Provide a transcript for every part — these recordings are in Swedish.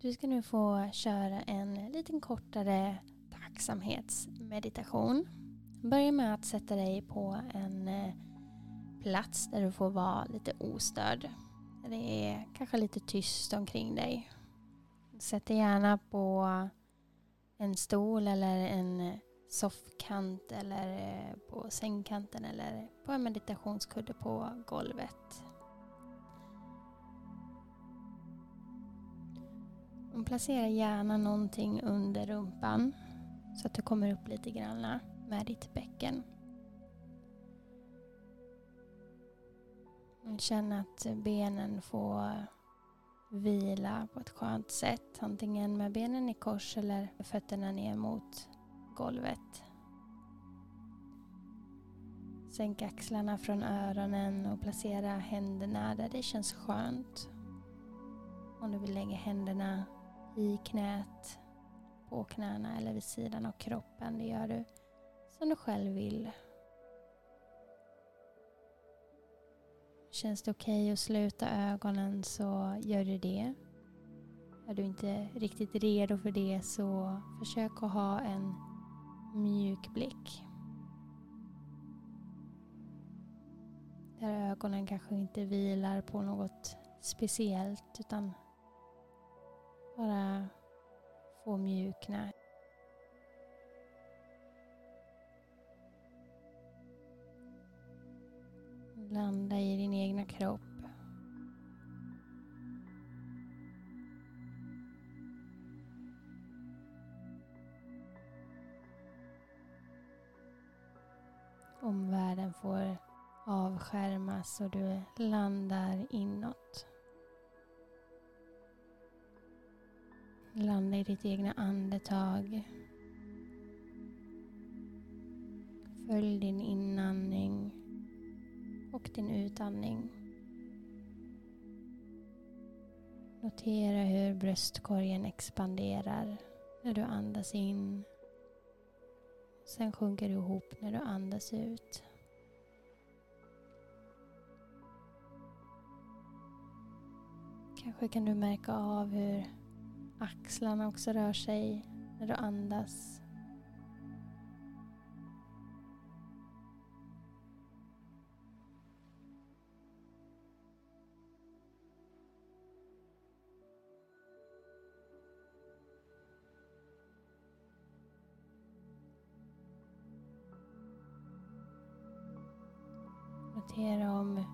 Du ska nu få köra en liten kortare tacksamhetsmeditation. Börja med att sätta dig på en eh, plats där du får vara lite ostörd. Det är kanske lite tyst omkring dig. Sätt dig gärna på en stol eller en soffkant eller eh, på sängkanten eller på en meditationskudde på golvet. Placera gärna någonting under rumpan så att du kommer upp lite grann med ditt bäcken. Känn att benen får vila på ett skönt sätt. Antingen med benen i kors eller fötterna ner mot golvet. Sänk axlarna från öronen och placera händerna där det känns skönt. Om du vill lägga händerna i knät, på knäna eller vid sidan av kroppen. Det gör du som du själv vill. Känns det okej okay att sluta ögonen så gör du det. Är du inte riktigt redo för det så försök att ha en mjuk blick. Där ögonen kanske inte vilar på något speciellt utan bara få mjukna. Landa i din egna kropp. Omvärlden får avskärmas och du landar inåt. Landa i ditt egna andetag. Följ din inandning och din utandning. Notera hur bröstkorgen expanderar när du andas in. Sen sjunker du ihop när du andas ut. Kanske kan du märka av hur Axlarna också rör sig när du andas. Notera om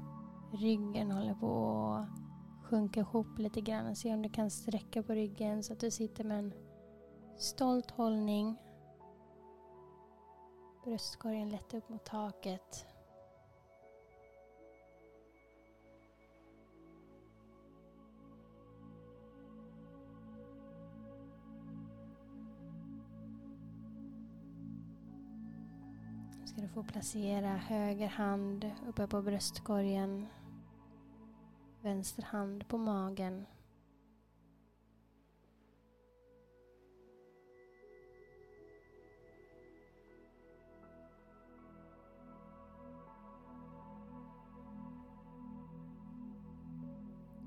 ryggen håller på att sjunka ihop lite grann. Se om du kan sträcka på ryggen så att du sitter med en stolt hållning. Bröstkorgen lätt upp mot taket. Nu ska du få placera höger hand uppe på bröstkorgen Vänster hand på magen.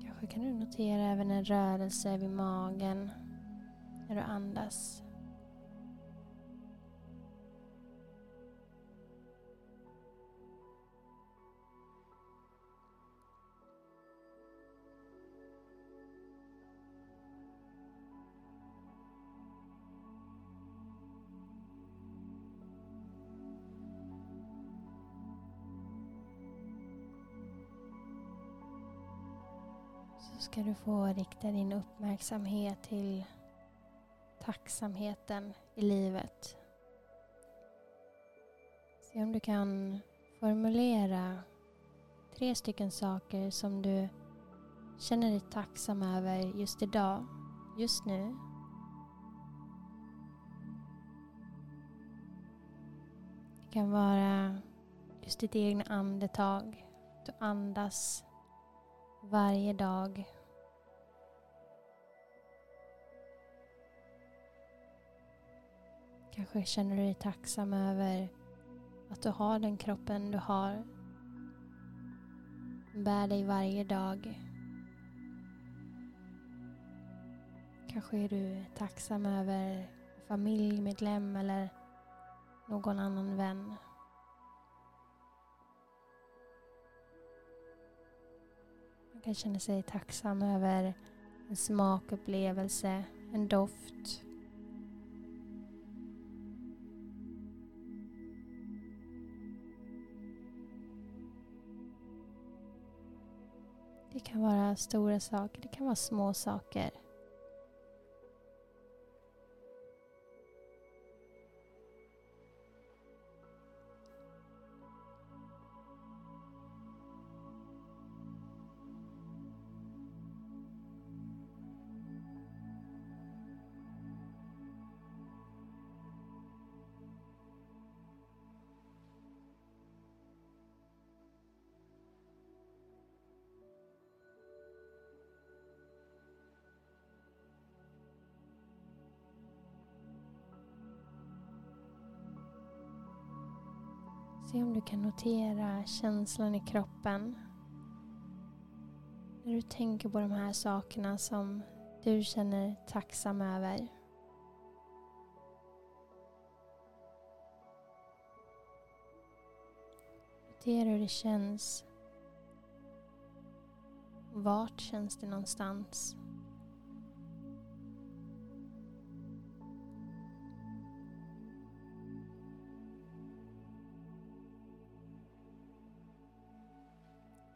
Kanske kan du notera även en rörelse vid magen när du andas. Så ska du få rikta din uppmärksamhet till tacksamheten i livet. Se om du kan formulera tre stycken saker som du känner dig tacksam över just idag, just nu. Det kan vara just ditt egna andetag. Du andas varje dag. Kanske känner du dig tacksam över att du har den kroppen du har. Bär dig varje dag. Kanske är du tacksam över familjemedlem eller någon annan vän. Man kan känna sig tacksam över en smakupplevelse, en doft. Det kan vara stora saker, det kan vara små saker. Se om du kan notera känslan i kroppen. När du tänker på de här sakerna som du känner tacksam över. Notera hur det känns. Vart känns det någonstans?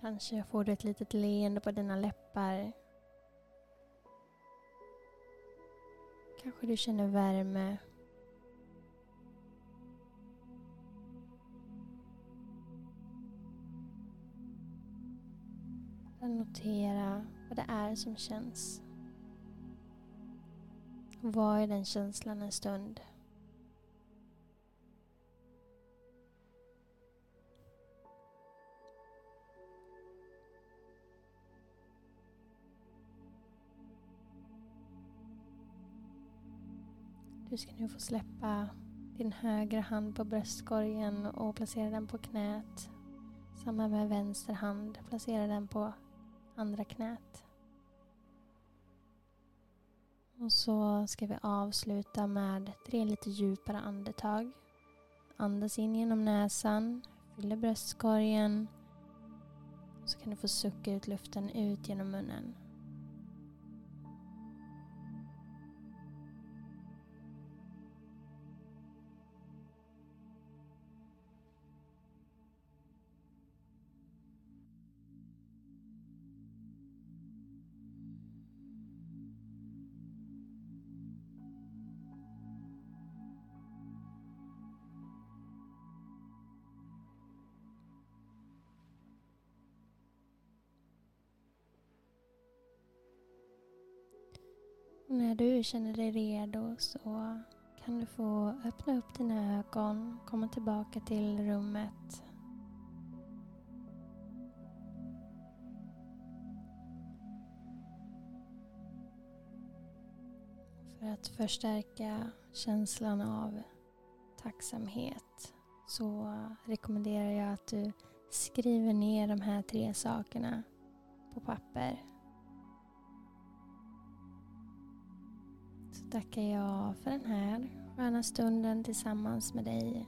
Kanske får du ett litet leende på dina läppar. Kanske du känner värme. Notera vad det är som känns. Vad är den känslan en stund? Du ska nu få släppa din högra hand på bröstkorgen och placera den på knät. Samma med vänster hand, placera den på andra knät. Och så ska vi avsluta med tre lite djupare andetag. Andas in genom näsan, fyller bröstkorgen. Så kan du få sucka ut luften ut genom munnen. När du känner dig redo så kan du få öppna upp dina ögon, komma tillbaka till rummet. För att förstärka känslan av tacksamhet så rekommenderar jag att du skriver ner de här tre sakerna på papper. Tackar jag för den här sköna stunden tillsammans med dig.